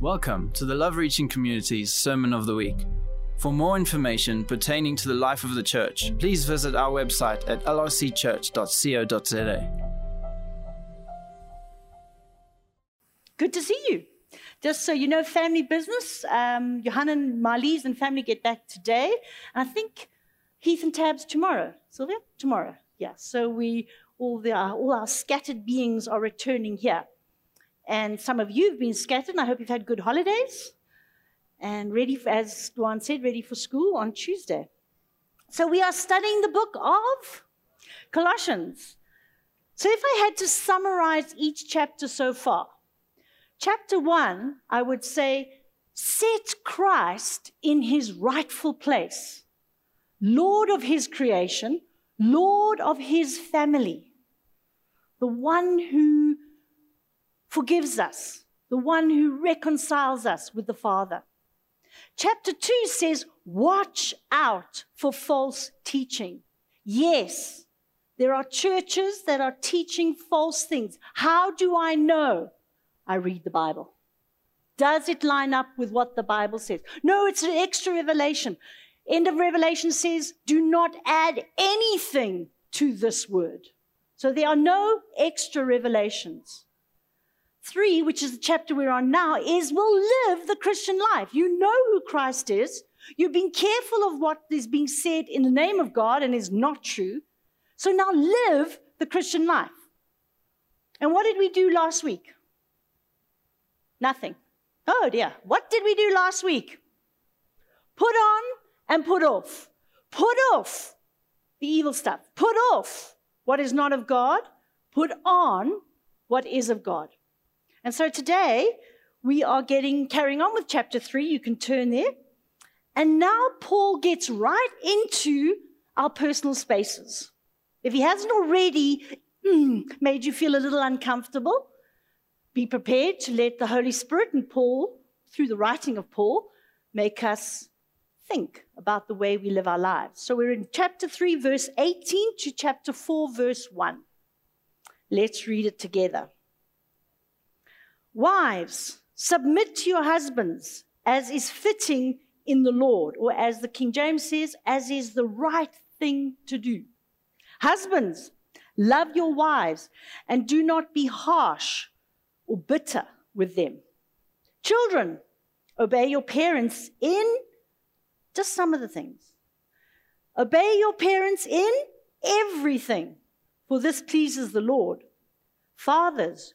Welcome to the Love Reaching Community's Sermon of the Week. For more information pertaining to the life of the church, please visit our website at lrcchurch.co.za. Good to see you. Just so you know, family business. Um, Johanna and Marlies and family get back today. And I think Heath and Tabs tomorrow. Sylvia? Tomorrow. Yeah. So we all, the, all our scattered beings are returning here. And some of you have been scattered, and I hope you've had good holidays and ready, for, as Duan said, ready for school on Tuesday. So we are studying the book of Colossians. So if I had to summarize each chapter so far, chapter one, I would say, set Christ in his rightful place, Lord of his creation, Lord of his family, the one who forgives us, the one who reconciles us with the Father. Chapter 2 says, Watch out for false teaching. Yes, there are churches that are teaching false things. How do I know? I read the Bible. Does it line up with what the Bible says? No, it's an extra revelation. End of Revelation says, Do not add anything to this word. So there are no extra revelations. 3, which is the chapter we're on now, is we'll live the Christian life. You know who Christ is. You've been careful of what is being said in the name of God and is not true. So now live the Christian life. And what did we do last week? Nothing. Oh dear. What did we do last week? Put on and put off. Put off the evil stuff. Put off what is not of God. Put on what is of God. And so today we are getting carrying on with chapter 3. You can turn there. And now Paul gets right into our personal spaces. If he hasn't already mm, made you feel a little uncomfortable, be prepared to let the Holy Spirit and Paul, through the writing of Paul, make us think about the way we live our lives. So we're in chapter 3, verse 18 to chapter 4, verse 1. Let's read it together. Wives, submit to your husbands as is fitting in the Lord, or as the King James says, as is the right thing to do. Husbands, love your wives and do not be harsh or bitter with them. Children, obey your parents in just some of the things. Obey your parents in everything, for this pleases the Lord. Fathers,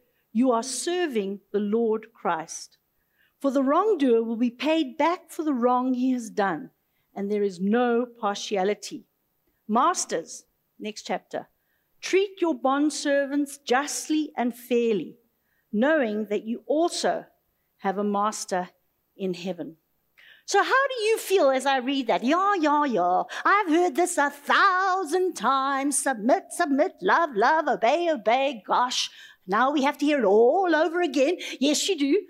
you are serving the Lord Christ. For the wrongdoer will be paid back for the wrong he has done, and there is no partiality. Masters, next chapter, treat your bondservants justly and fairly, knowing that you also have a master in heaven. So, how do you feel as I read that? Yeah, yeah, yeah. I've heard this a thousand times. Submit, submit, love, love, obey, obey. Gosh, now we have to hear it all over again. Yes, you do.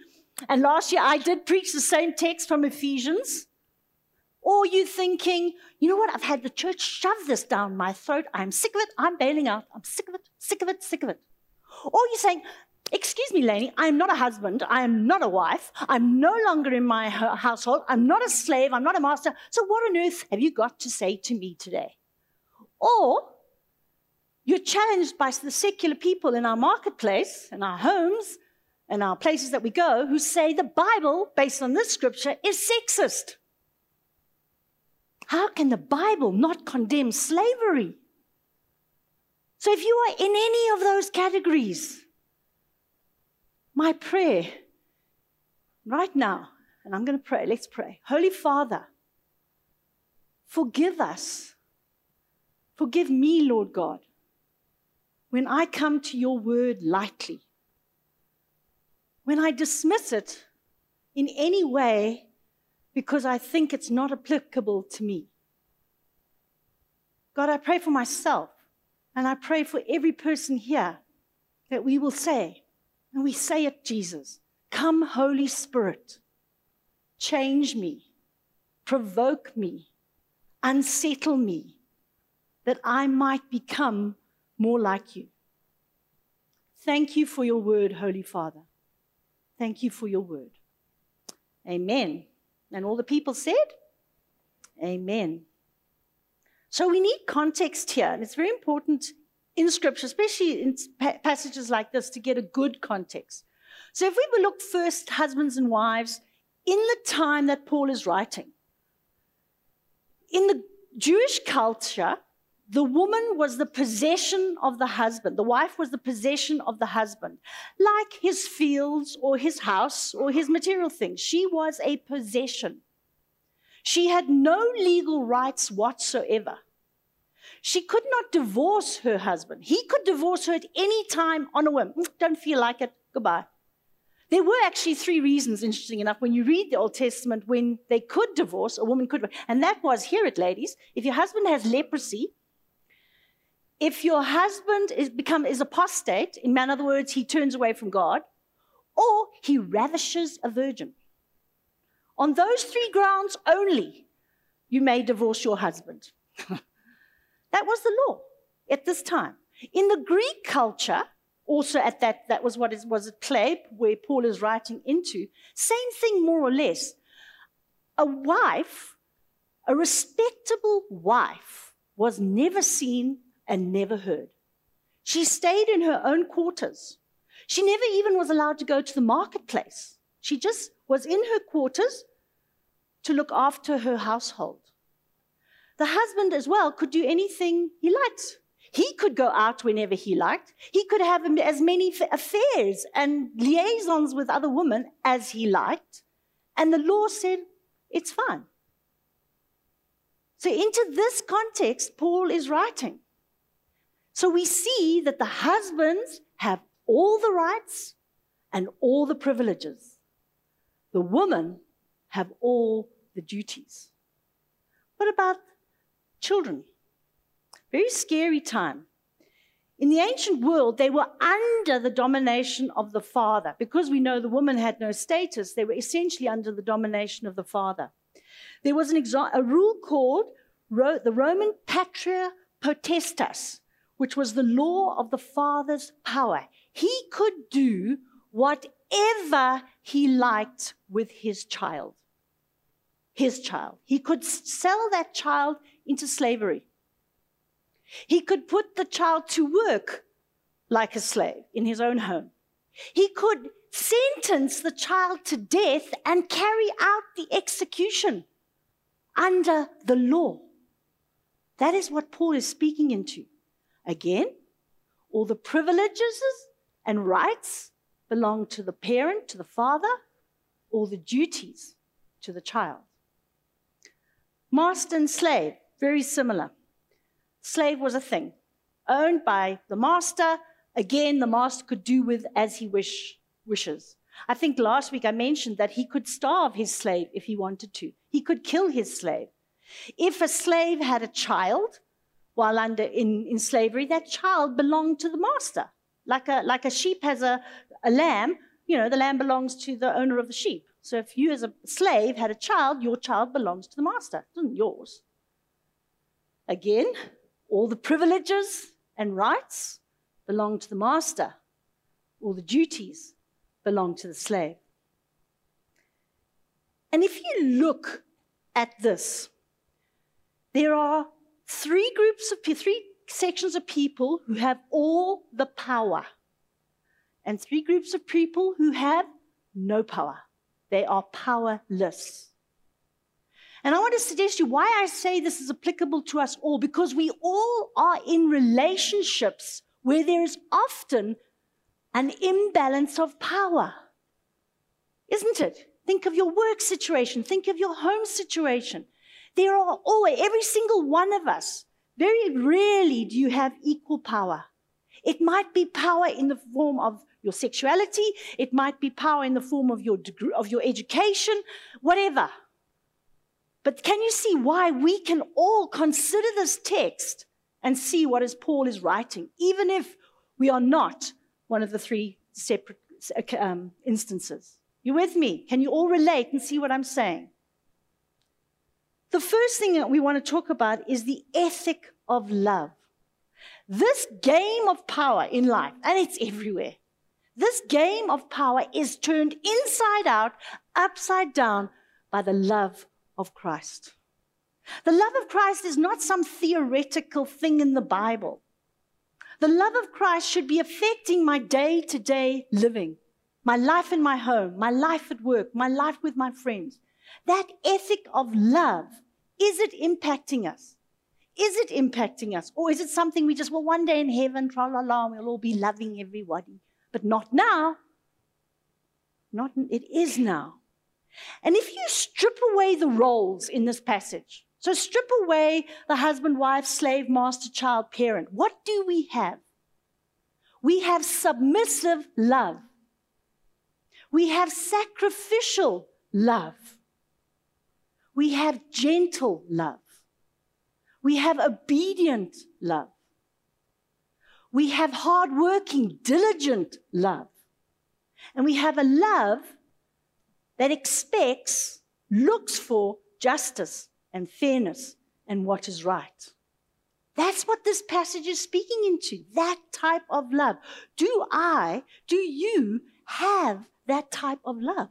And last year I did preach the same text from Ephesians. Or you thinking, you know what? I've had the church shove this down my throat. I'm sick of it. I'm bailing out. I'm sick of it, sick of it, sick of it. Or you're saying, Excuse me, Lainey, I'm not a husband. I am not a wife. I'm no longer in my household. I'm not a slave. I'm not a master. So, what on earth have you got to say to me today? Or you're challenged by the secular people in our marketplace, in our homes, in our places that we go, who say the Bible, based on this scripture, is sexist. How can the Bible not condemn slavery? So, if you are in any of those categories, my prayer right now, and I'm going to pray, let's pray. Holy Father, forgive us. Forgive me, Lord God, when I come to your word lightly, when I dismiss it in any way because I think it's not applicable to me. God, I pray for myself and I pray for every person here that we will say, and we say it, Jesus, come, Holy Spirit, change me, provoke me, unsettle me, that I might become more like you. Thank you for your word, Holy Father. Thank you for your word. Amen. And all the people said, Amen. So we need context here, and it's very important in Scripture, especially in passages like this, to get a good context. So if we look first, husbands and wives, in the time that Paul is writing, in the Jewish culture, the woman was the possession of the husband. The wife was the possession of the husband, like his fields or his house or his material things. She was a possession. She had no legal rights whatsoever. She could not divorce her husband. He could divorce her at any time on a whim. Mm, don't feel like it. Goodbye. There were actually three reasons, interesting enough, when you read the Old Testament, when they could divorce, a woman could. And that was, hear it, ladies, if your husband has leprosy, if your husband is become is apostate, in other words, he turns away from God, or he ravishes a virgin. On those three grounds only, you may divorce your husband. that was the law at this time. In the Greek culture, also at that, that was what was at Clay, where Paul is writing into, same thing more or less. A wife, a respectable wife, was never seen and never heard. She stayed in her own quarters. She never even was allowed to go to the marketplace. She just was in her quarters to look after her household. The husband, as well, could do anything he liked. He could go out whenever he liked. He could have as many affairs and liaisons with other women as he liked. And the law said it's fine. So, into this context, Paul is writing. So we see that the husbands have all the rights and all the privileges. The women have all the duties. What about children? Very scary time. In the ancient world, they were under the domination of the father. Because we know the woman had no status, they were essentially under the domination of the father. There was exa- a rule called the Roman Patria Potestas, which was the law of the Father's power. He could do whatever he liked with his child. His child. He could sell that child into slavery. He could put the child to work like a slave in his own home. He could sentence the child to death and carry out the execution under the law. That is what Paul is speaking into. Again, all the privileges and rights belong to the parent, to the father, all the duties to the child. Master and slave, very similar. Slave was a thing owned by the master. Again, the master could do with as he wish, wishes. I think last week I mentioned that he could starve his slave if he wanted to. He could kill his slave. If a slave had a child, while under in, in slavery, that child belonged to the master. Like a, like a sheep has a, a lamb, you know, the lamb belongs to the owner of the sheep. So if you as a slave had a child, your child belongs to the master. It isn't yours. Again, all the privileges and rights belong to the master. All the duties belong to the slave. And if you look at this, there are three groups of three sections of people who have all the power, and three groups of people who have no power. They are powerless. And I want to suggest to you why I say this is applicable to us all, because we all are in relationships where there is often an imbalance of power. Isn't it? Think of your work situation, think of your home situation. There are always, every single one of us, very rarely do you have equal power. It might be power in the form of your sexuality, it might be power in the form of your degree, of your education, whatever. But can you see why we can all consider this text and see what is Paul is writing, even if we are not one of the three separate um, instances? You with me? Can you all relate and see what I'm saying? The first thing that we want to talk about is the ethic of love. This game of power in life, and it's everywhere, this game of power is turned inside out, upside down by the love of Christ. The love of Christ is not some theoretical thing in the Bible. The love of Christ should be affecting my day to day living, my life in my home, my life at work, my life with my friends. That ethic of love, is it impacting us? Is it impacting us? Or is it something we just, well, one day in heaven, tra la la, we'll all be loving everybody? But not now. Not, it is now. And if you strip away the roles in this passage, so strip away the husband, wife, slave, master, child, parent, what do we have? We have submissive love. We have sacrificial love. We have gentle love. We have obedient love. We have hardworking, diligent love. And we have a love that expects, looks for justice and fairness and what is right. That's what this passage is speaking into, that type of love. Do I, do you have that type of love?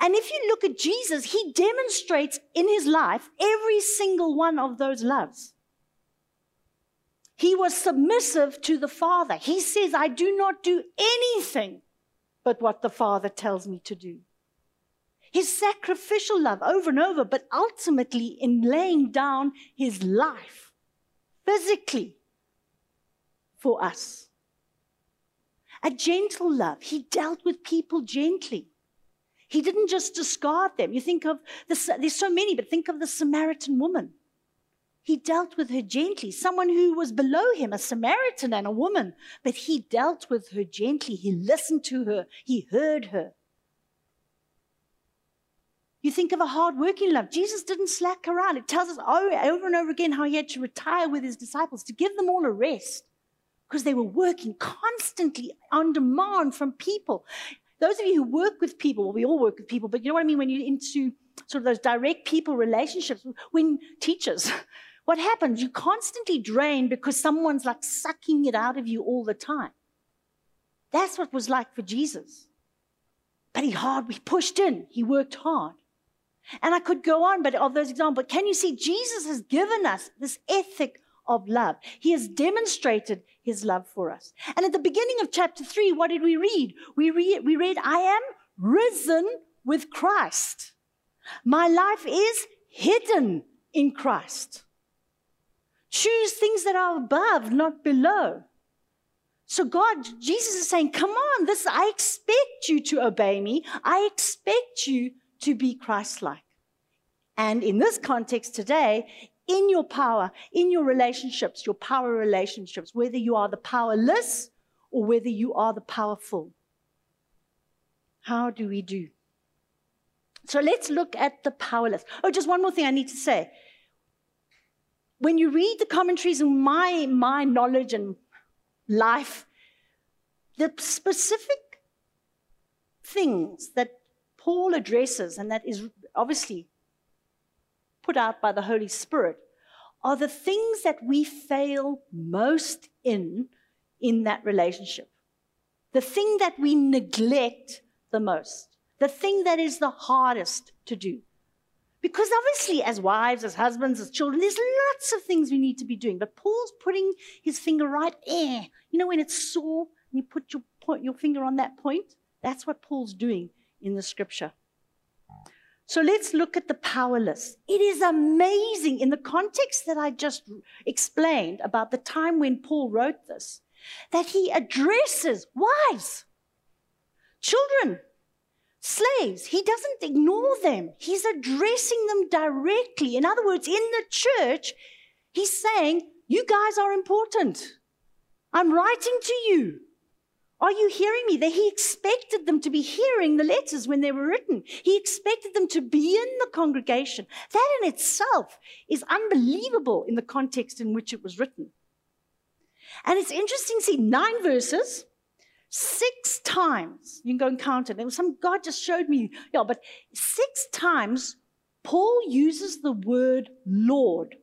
And if you look at Jesus, he demonstrates in his life every single one of those loves. He was submissive to the Father. He says, I do not do anything but what the Father tells me to do. His sacrificial love over and over, but ultimately in laying down his life physically for us. A gentle love. He dealt with people gently. He didn't just discard them. You think of the, there's so many, but think of the Samaritan woman. He dealt with her gently, someone who was below him, a Samaritan and a woman, but he dealt with her gently. He listened to her, he heard her. You think of a hard working love. Jesus didn't slack around. It tells us over and over again how he had to retire with his disciples to give them all a rest because they were working constantly on demand from people those of you who work with people, well, we all work with people, but you know what I mean? When you're into sort of those direct people relationships, when teachers, what happens? You constantly drain because someone's like sucking it out of you all the time. That's what was like for Jesus. But he hard, he pushed in, he worked hard. And I could go on, but of those examples, can you see Jesus has given us this ethic of love. He has demonstrated his love for us. And at the beginning of chapter 3, what did we read? We, read, we read, I am risen with Christ. My life is hidden in Christ. Choose things that are above, not below. So God, Jesus is saying, come on, this, I expect you to obey me. I expect you to be Christ-like. And in this context today, in your power, in your relationships, your power relationships, whether you are the powerless or whether you are the powerful. How do we do? So let's look at the powerless. Oh, just one more thing I need to say. When you read the commentaries and my, my knowledge and life, the specific things that Paul addresses, and that is obviously put out by the Holy Spirit are the things that we fail most in in that relationship. The thing that we neglect the most. The thing that is the hardest to do. Because obviously, as wives, as husbands, as children, there's lots of things we need to be doing. But Paul's putting his finger right there. You know, when it's sore and you put your, point, your finger on that point? That's what Paul's doing in the scripture. So let's look at the powerless. It is amazing in the context that I just explained about the time when Paul wrote this, that he addresses wives, children, slaves. He doesn't ignore them, he's addressing them directly. In other words, in the church, he's saying, You guys are important. I'm writing to you. Are you hearing me? That he expected them to be hearing the letters when they were written. He expected them to be in the congregation. That in itself is unbelievable in the context in which it was written. And it's interesting to see nine verses, six times. You can go and count it. There was some God just showed me. Yeah, but six times Paul uses the word Lord.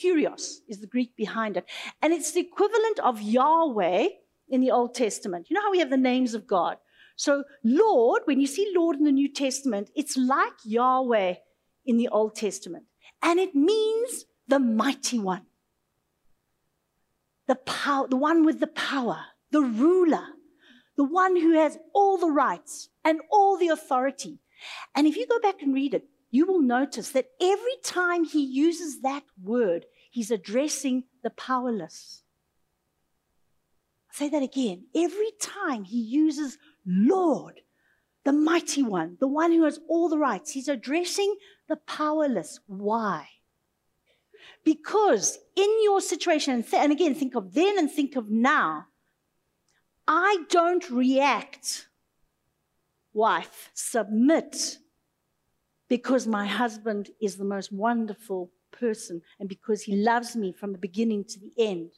Kurios is the Greek behind it. And it's the equivalent of Yahweh in the Old Testament. You know how we have the names of God? So, Lord, when you see Lord in the New Testament, it's like Yahweh in the Old Testament. And it means the mighty one, the, power, the one with the power, the ruler, the one who has all the rights and all the authority. And if you go back and read it, you will notice that every time he uses that word, he's addressing the powerless. Say that again. Every time he uses Lord, the mighty one, the one who has all the rights, he's addressing the powerless. Why? Because in your situation, and again, think of then and think of now, I don't react, wife, submit because my husband is the most wonderful person and because he loves me from the beginning to the end.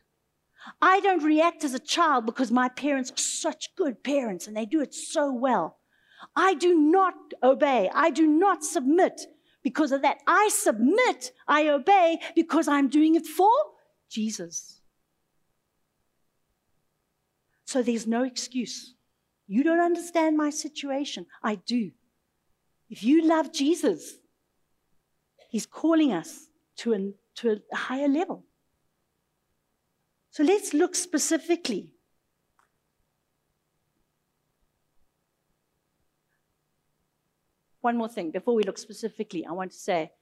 I don't react as a child because my parents are such good parents and they do it so well. I do not obey. I do not submit because of that. I submit, I obey because I'm doing it for Jesus. So there's no excuse. You don't understand my situation. I do. If you love Jesus, He's calling us to, an, to a higher level. So let's look specifically. One more thing before we look specifically, I want to say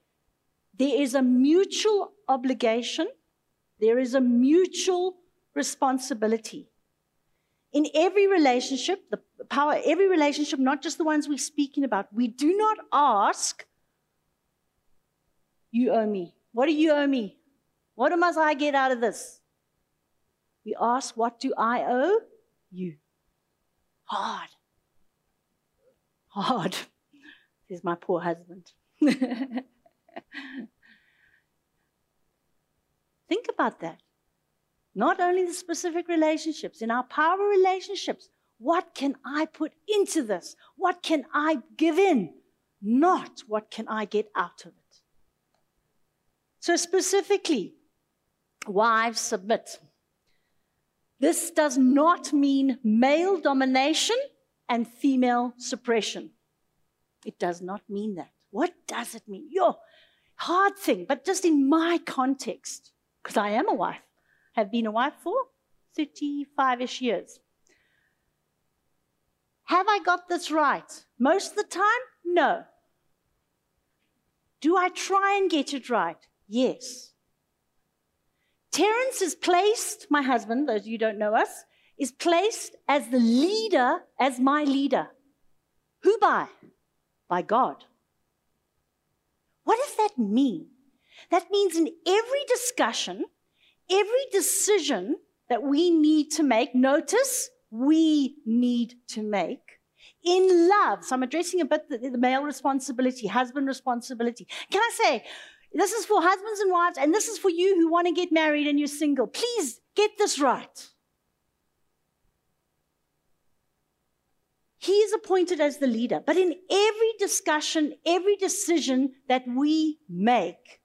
there is a mutual obligation, there is a mutual responsibility. In every relationship, the power, every relationship, not just the ones we're speaking about, we do not ask, You owe me. What do you owe me? What must I get out of this? We ask, What do I owe you? Hard. Hard. Is my poor husband. Think about that. Not only the specific relationships, in our power relationships, what can I put into this? What can I give in? Not what can I get out of it. So, specifically, wives submit. This does not mean male domination and female suppression. It does not mean that. What does it mean? Yo, hard thing, but just in my context, because I am a wife have been a wife for 35 ish years. Have I got this right? Most of the time, no. Do I try and get it right? Yes. Terence is placed, my husband, those of you don't know us, is placed as the leader, as my leader. Who by? By God. What does that mean? That means in every discussion, every decision that we need to make, notice we need to make in love. So I'm addressing a bit the, the male responsibility, husband responsibility. Can I say, this is for husbands and wives, and this is for you who want to get married and you're single. Please get this right. He is appointed as the leader, but in every discussion, every decision that we make,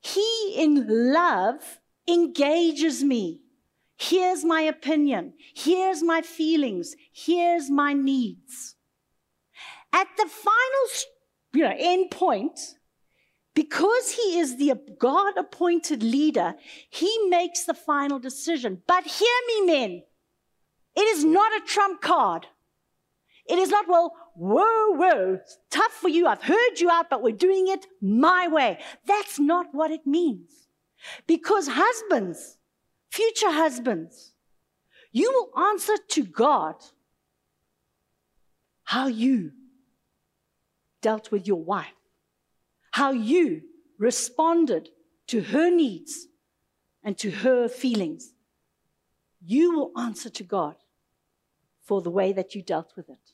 he in love engages me. Here's my opinion. Here's my feelings. Here's my needs. At the final you know, end point, because he is the God appointed leader, he makes the final decision. But hear me, men. It is not a trump card. It is not, well, whoa, whoa, tough for you. I've heard you out, but we're doing it my way. That's not what it means. Because husbands, future husbands, you will answer to God how you dealt with your wife, how you responded to her needs and to her feelings. You will answer to God. for the way that you dealt with it.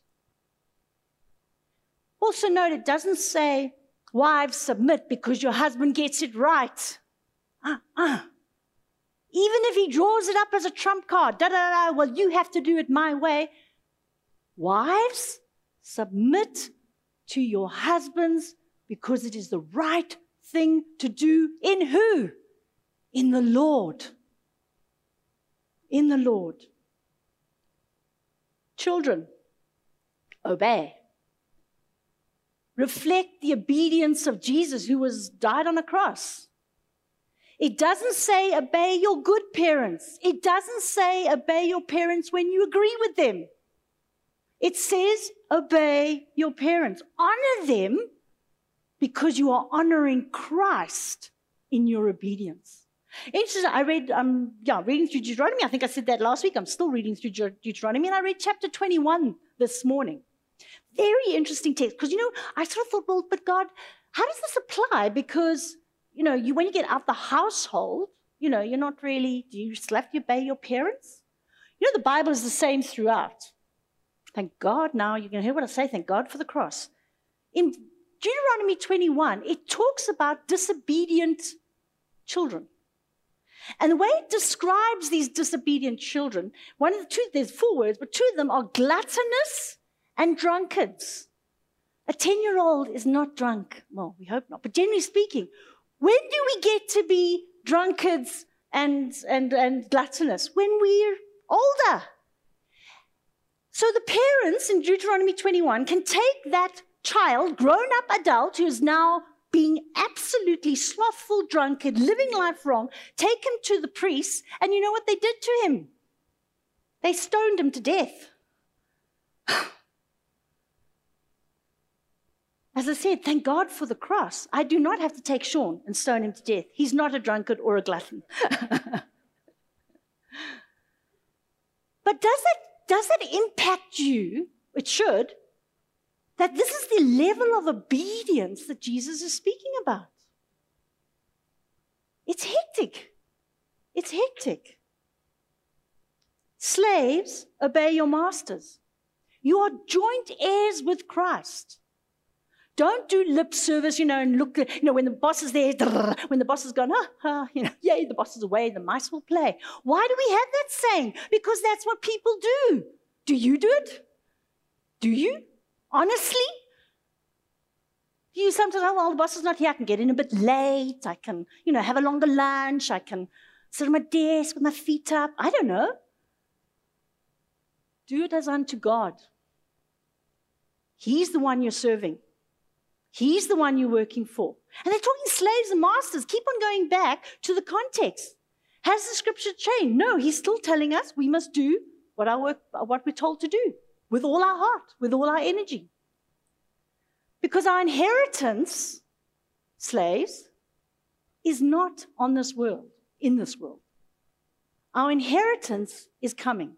Also, note it doesn't say, wives submit because your husband gets it right. Uh-uh. Even if he draws it up as a trump card, da da da, well, you have to do it my way. Wives, submit to your husbands because it is the right thing to do in who? In the Lord. In the Lord. Children, obey. Reflect the obedience of Jesus who was died on a cross. It doesn't say obey your good parents. It doesn't say obey your parents when you agree with them. It says obey your parents. Honor them because you are honoring Christ in your obedience. Interesting. I read, um, yeah, reading through Deuteronomy. I think I said that last week. I'm still reading through Deuteronomy, and I read chapter 21 this morning. Very interesting text because you know I sort of thought, well, but God, how does this apply? Because you know, you when you get out the household, you know, you're not really. Do you still have to obey your parents? You know, the Bible is the same throughout. Thank God. Now you're going to hear what I say. Thank God for the cross. In Deuteronomy 21, it talks about disobedient children. And the way it describes these disobedient children, one of the two, there's four words, but two of them are gluttonous and drunkards. A 10 year old is not drunk. Well, we hope not. But generally speaking, when do we get to be drunkards and, and, and gluttonous? When we're older. So the parents in Deuteronomy 21 can take that child, grown up adult, who's now being absolutely slothful, drunkard, living life wrong, take him to the priest, and you know what they did to him? They stoned him to death. As I said, thank God for the cross. I do not have to take Sean and stone him to death. He's not a drunkard or a glutton. but does it, does that impact you? It should. That this is the level of obedience that Jesus is speaking about. It's hectic. It's hectic. Slaves, obey your masters. You are joint heirs with Christ. Don't do lip service, you know, and look, you know, when the boss is there, when the boss is gone, ah, ah, you know, yay, the boss is away, the mice will play. Why do we have that saying? Because that's what people do. Do you do it? Do you? Honestly? You sometimes, oh, well, the boss is not here. I can get in a bit late. I can, you know, have a longer lunch. I can sit at my desk with my feet up. I don't know. Do it as unto God. He's the one you're serving. He's the one you're working for. And they're talking slaves and masters. Keep on going back to the context. Has the scripture changed? No, he's still telling us we must do what, our work, what we're told to do with all our heart, with all our energy. Because our inheritance, slaves, is not on this world, in this world. Our inheritance is coming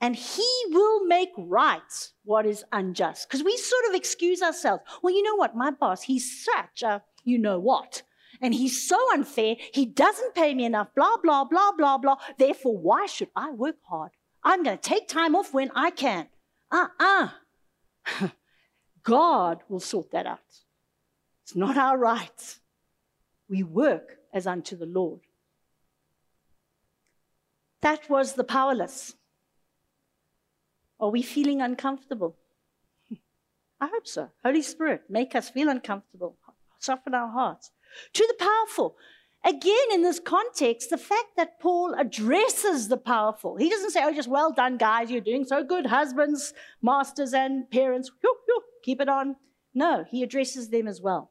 and he will make right what is unjust. Because we sort of excuse ourselves. Well, you know what? My boss, he's such a you know what. And he's so unfair. He doesn't pay me enough, blah, blah, blah, blah, blah. Therefore, why should I work hard? I'm going to take time off when I can. Uh uh God will sort that out. It's not our right. We work as unto the Lord. That was the powerless. Are we feeling uncomfortable? I hope so. Holy Spirit, make us feel uncomfortable, soften our hearts. To the powerful. Again, in this context, the fact that Paul addresses the powerful, he doesn't say, oh, just well done, guys, you're doing so good, husbands, masters, and parents, keep it on. No, he addresses them as well.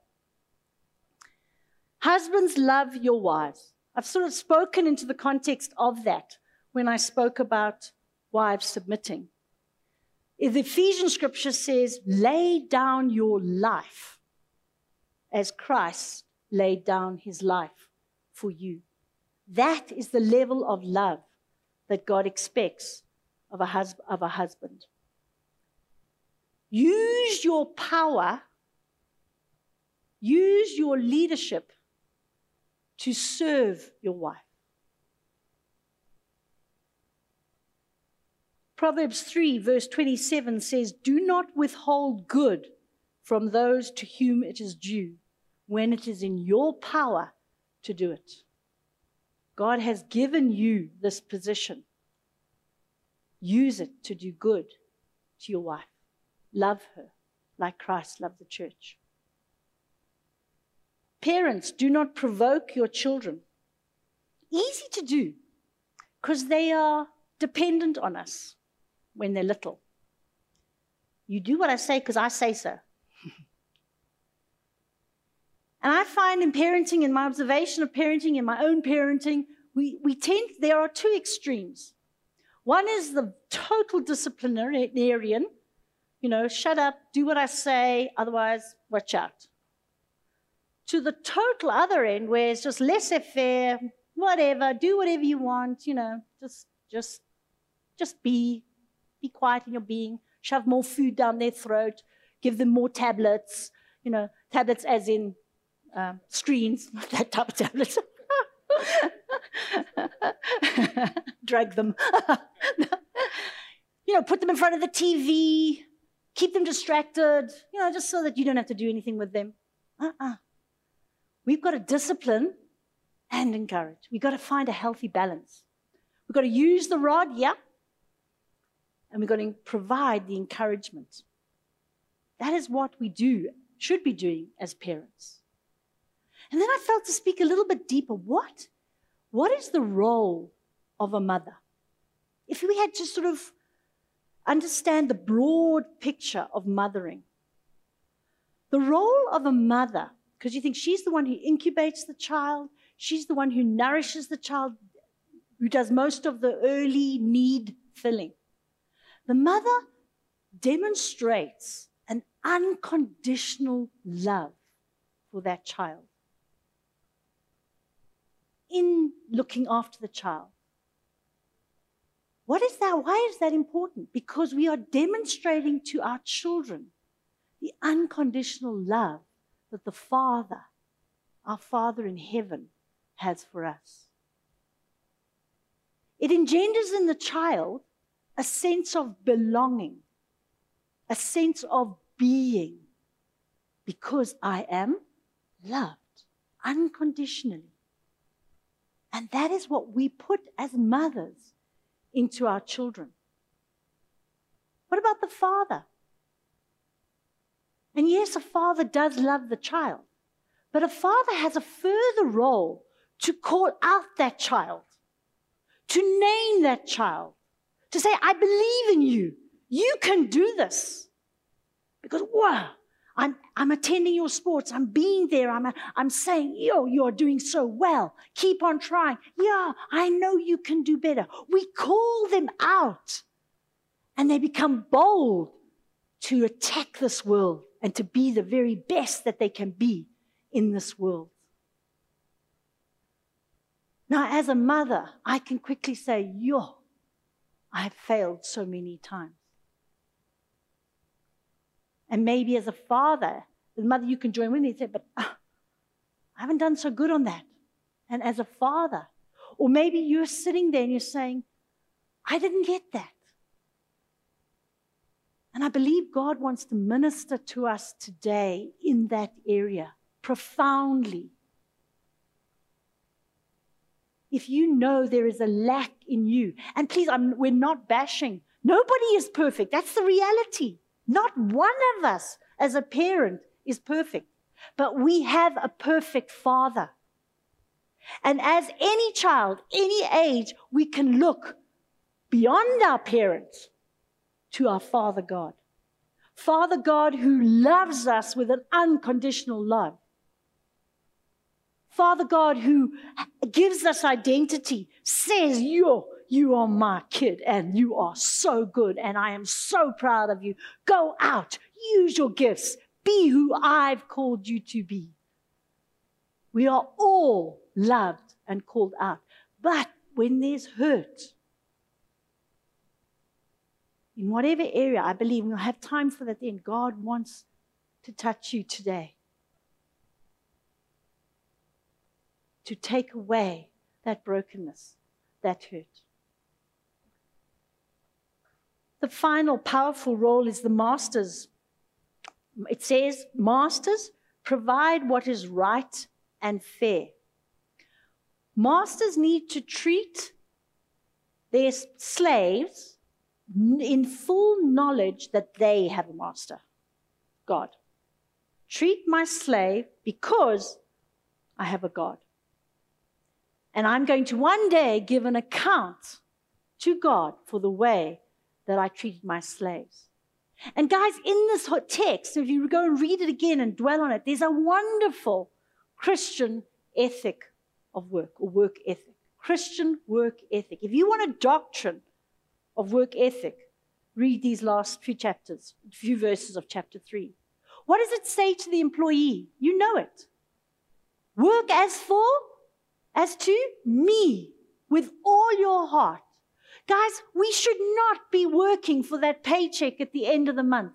Husbands, love your wives. I've sort of spoken into the context of that when I spoke about wives submitting. The Ephesian scripture says, lay down your life as Christ laid down his life for you. That is the level of love that God expects of a, hus- of a husband. Use your power, use your leadership to serve your wife. Proverbs 3, verse 27 says, Do not withhold good from those to whom it is due when it is in your power to do it. God has given you this position. Use it to do good to your wife. Love her like Christ loved the church. Parents, do not provoke your children. Easy to do because they are dependent on us when they're little. You do what I say because I say so. And I find in parenting, in my observation of parenting, in my own parenting, we, we tend, there are two extremes. One is the total disciplinarian, you know, shut up, do what I say, otherwise, watch out. To the total other end, where it's just laissez faire, whatever, do whatever you want, you know, just, just, just be, be quiet in your being, shove more food down their throat, give them more tablets, you know, tablets as in um, screens, that tablets. Drag them. you know, put them in front of the TV, keep them distracted, you know, just so that you don't have to do anything with them. Uh-uh. We've got to discipline and encourage. We've got to find a healthy balance. We've got to use the rod, yeah, and we've got to provide the encouragement. That is what we do, should be doing as parents. And then I felt to speak a little bit deeper. What? What is the role of a mother? If we had to sort of understand the broad picture of mothering, the role of a mother, because you think she's the one who incubates the child, she's the one who nourishes the child, who does most of the early need filling. The mother demonstrates an unconditional love for that child in looking after the child. What is that? Why is that important? Because we are demonstrating to our children the unconditional love that the Father, our Father in heaven, has for us. It engenders in the child a sense of belonging, a sense of being, because I am loved unconditionally. And that is what we put as mothers into our children. What about the father? And yes, a father does love the child, but a father has a further role to call out that child, to name that child, to say, I believe in you. You can do this. Because, wow, I'm, I'm attending your sports. I'm being there. I'm, I'm saying, yo, you're doing so well. Keep on trying. Yeah, I know you can do better. We call them out and they become bold to attack this world and to be the very best that they can be in this world. Now, as a mother, I can quickly say, yo, I've failed so many times. And maybe as a father, a mother, you can join with me and say, but uh, I haven't done so good on that. And as a father, or maybe you're sitting there and you're saying, I didn't get that. And I believe God wants to minister to us today in that area profoundly. If you know there is a lack in you, and please, I'm, we're not bashing. Nobody is perfect. That's the reality. Not one of us as a parent is perfect, but we have a perfect father. And as any child, any age, we can look beyond our parents to our Father God. Father God who loves us with an unconditional love. Father God who gives us identity, says, You're you are my kid and you are so good and I am so proud of you. Go out, use your gifts, be who I've called you to be. We are all loved and called out. But when there's hurt, in whatever area, I believe we'll have time for that then. God wants to touch you today. To take away that brokenness, that hurt. The final powerful role is the master's. It says, Masters, provide what is right and fair. Masters need to treat their slaves in full knowledge that they have a master, God. Treat my slave because I have a God. And I'm going to one day give an account to God for the way that I treated my slaves. And guys, in this text, if you go and read it again and dwell on it, there's a wonderful Christian ethic of work or work ethic. Christian work ethic. If you want a doctrine of work ethic, read these last few chapters, few verses of chapter 3. What does it say to the employee? You know it. Work as for, as to me, with all your heart. Guys, we should not be working for that paycheck at the end of the month.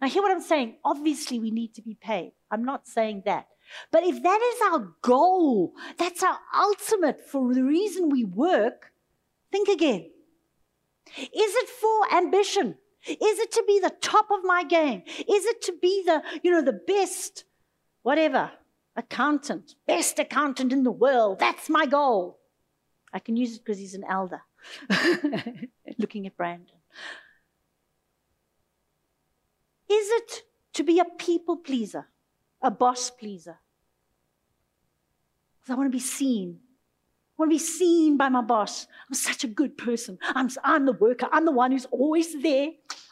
Now, hear what I'm saying. Obviously, we need to be paid. I'm not saying that. But if that is our goal, that's our ultimate for the reason we work, think again. Is it for ambition? Is it to be the top of my game? Is it to be the, you know, the best, whatever, accountant, best accountant in the world? That's my goal. I can use it because he's an elder. Looking at Brandon. Is it to be a people pleaser, a boss pleaser? Because I want to be seen. I want to be seen by my boss. I'm such a good person. I'm, I'm the worker. I'm the one who's always there.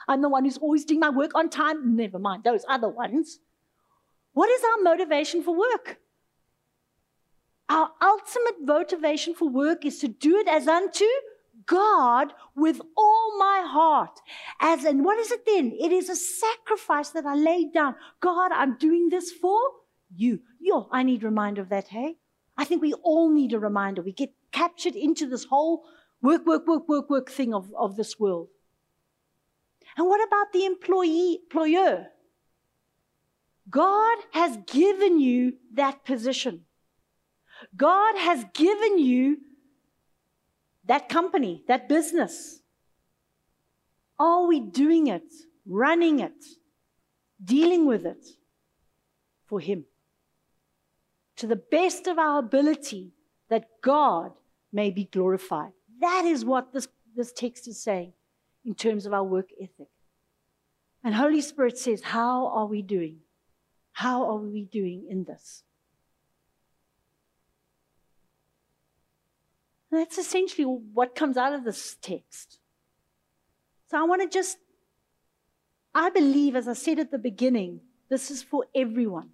I'm the one who's always doing my work on time. Never mind those other ones. What is our motivation for work? Our ultimate motivation for work is to do it as unto God with all my heart. As and what is it then? It is a sacrifice that I laid down. God, I'm doing this for you. Yo, I need reminder of that, hey? I think we all need a reminder. We get captured into this whole work, work, work, work, work thing of, of this world. And what about the employee, employer? God has given you that position. God has given you that company, that business? Are we doing it, running it, dealing with it for Him? To the best of our ability, that God may be glorified. That is what this, this text is saying in terms of our work ethic. And Holy Spirit says, How are we doing? How are we doing in this? And that's essentially what comes out of this text. So I want to just, I believe, as I said at the beginning, this is for everyone.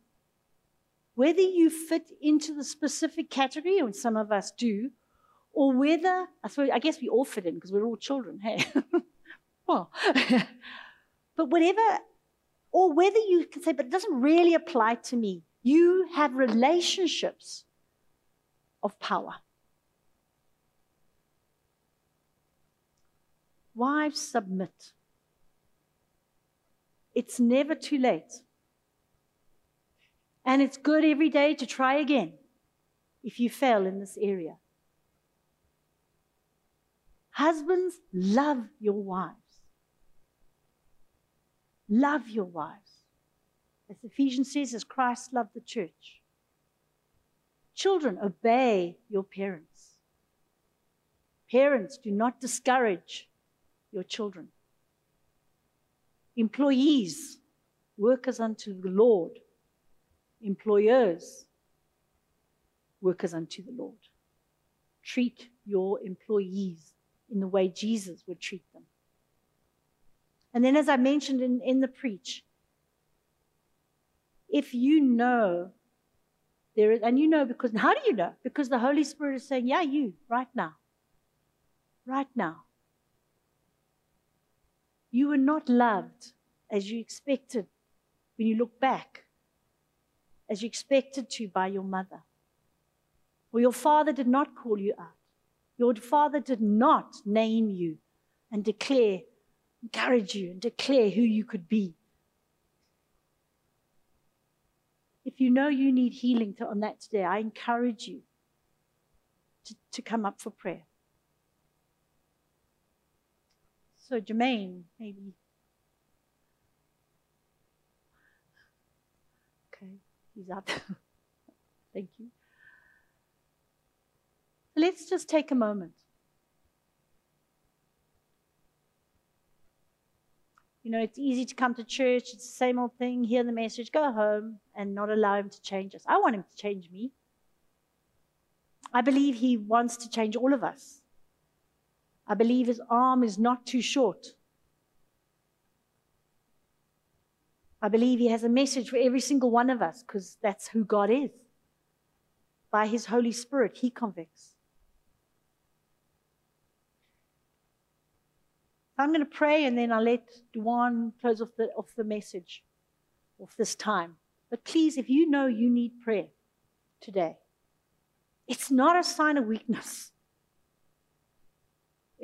Whether you fit into the specific category, and some of us do, or whether, I, suppose, I guess we all fit in because we're all children, hey? well, but whatever, or whether you can say, but it doesn't really apply to me. You have relationships of power. Wives, submit. It's never too late. And it's good every day to try again if you fail in this area. Husbands, love your wives. Love your wives. As Ephesians says, as Christ loved the church. Children, obey your parents. Parents, do not discourage your children. Employees, workers unto the Lord. Employers, workers unto the Lord. Treat your employees in the way Jesus would treat them. And then, as I mentioned in, in the preach, if you know there is, and you know because, how do you know? Because the Holy Spirit is saying, yeah, you, right now. Right now. You were not loved as you expected when you look back, as you expected to by your mother. Or your father did not call you out. Your father did not name you and declare, encourage you and declare who you could be. If you know you need healing on that today, I encourage you to, to come up for prayer. So, Jermaine, maybe. Okay, he's out. Thank you. Let's just take a moment. You know, it's easy to come to church, it's the same old thing, hear the message, go home, and not allow Him to change us. I want Him to change me. I believe He wants to change all of us. I believe His arm is not too short. I believe He has a message for every single one of us because that's who God is. By His Holy Spirit, He convicts. I'm going to pray and then I'll let Duan close off the, off the message, of this time. But please, if you know you need prayer today, it's not a sign of weakness.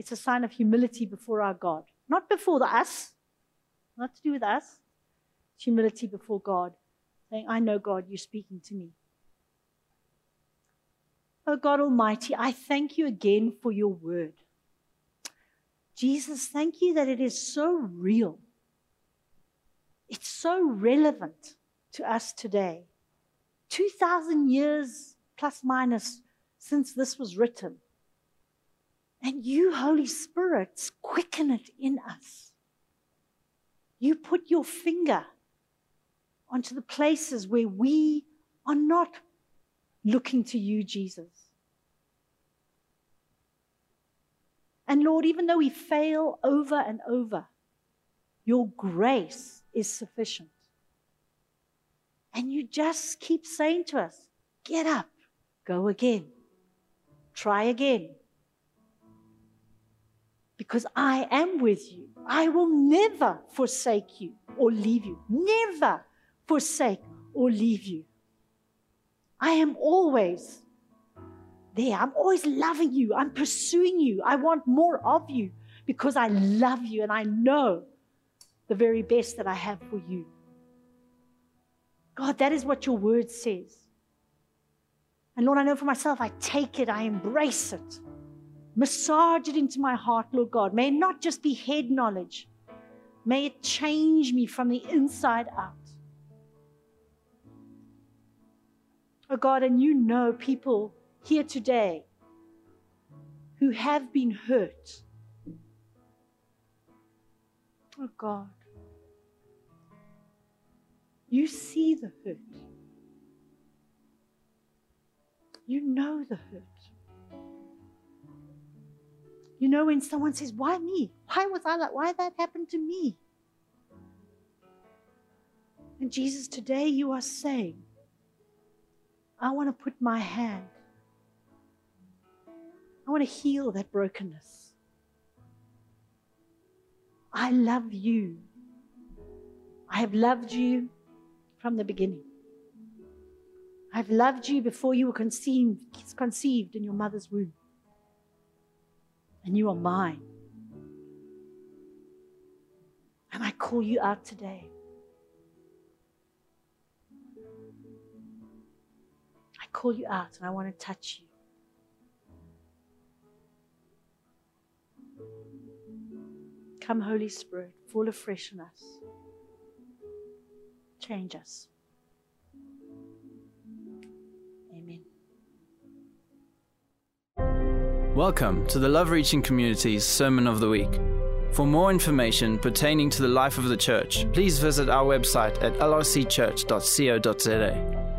It's a sign of humility before our God. Not before the us, not to do with us. It's humility before God, saying, I know, God, you're speaking to me. Oh, God Almighty, I thank you again for your word. Jesus, thank you that it is so real. It's so relevant to us today. 2,000 years plus minus since this was written. And you, Holy Spirit, quicken it in us. You put your finger onto the places where we are not looking to you, Jesus. And Lord, even though we fail over and over, your grace is sufficient. And you just keep saying to us, get up, go again, try again. Because I am with you. I will never forsake you or leave you. Never forsake or leave you. I am always there. I'm always loving you. I'm pursuing you. I want more of you because I love you and I know the very best that I have for you. God, that is what your word says. And Lord, I know for myself, I take it, I embrace it, massage it into my heart, Lord God. May it not just be head knowledge, may it change me from the inside out. Oh God, and you know people here today who have been hurt. Oh God, you see the hurt. You know the hurt. You know when someone says, Why me? Why was I like, why that happened to me? And Jesus, today you are saying, I want to put my hand I want to heal that brokenness. I love you. I have loved you from the beginning. I've loved you before you were conceived, conceived in your mother's womb. And you are mine. And I call you out today. I call you out and I want to touch you. Come, Holy Spirit, fall afresh on us. Change us. Welcome to the Love Reaching Community's Sermon of the Week. For more information pertaining to the life of the church, please visit our website at lrcchurch.co.za.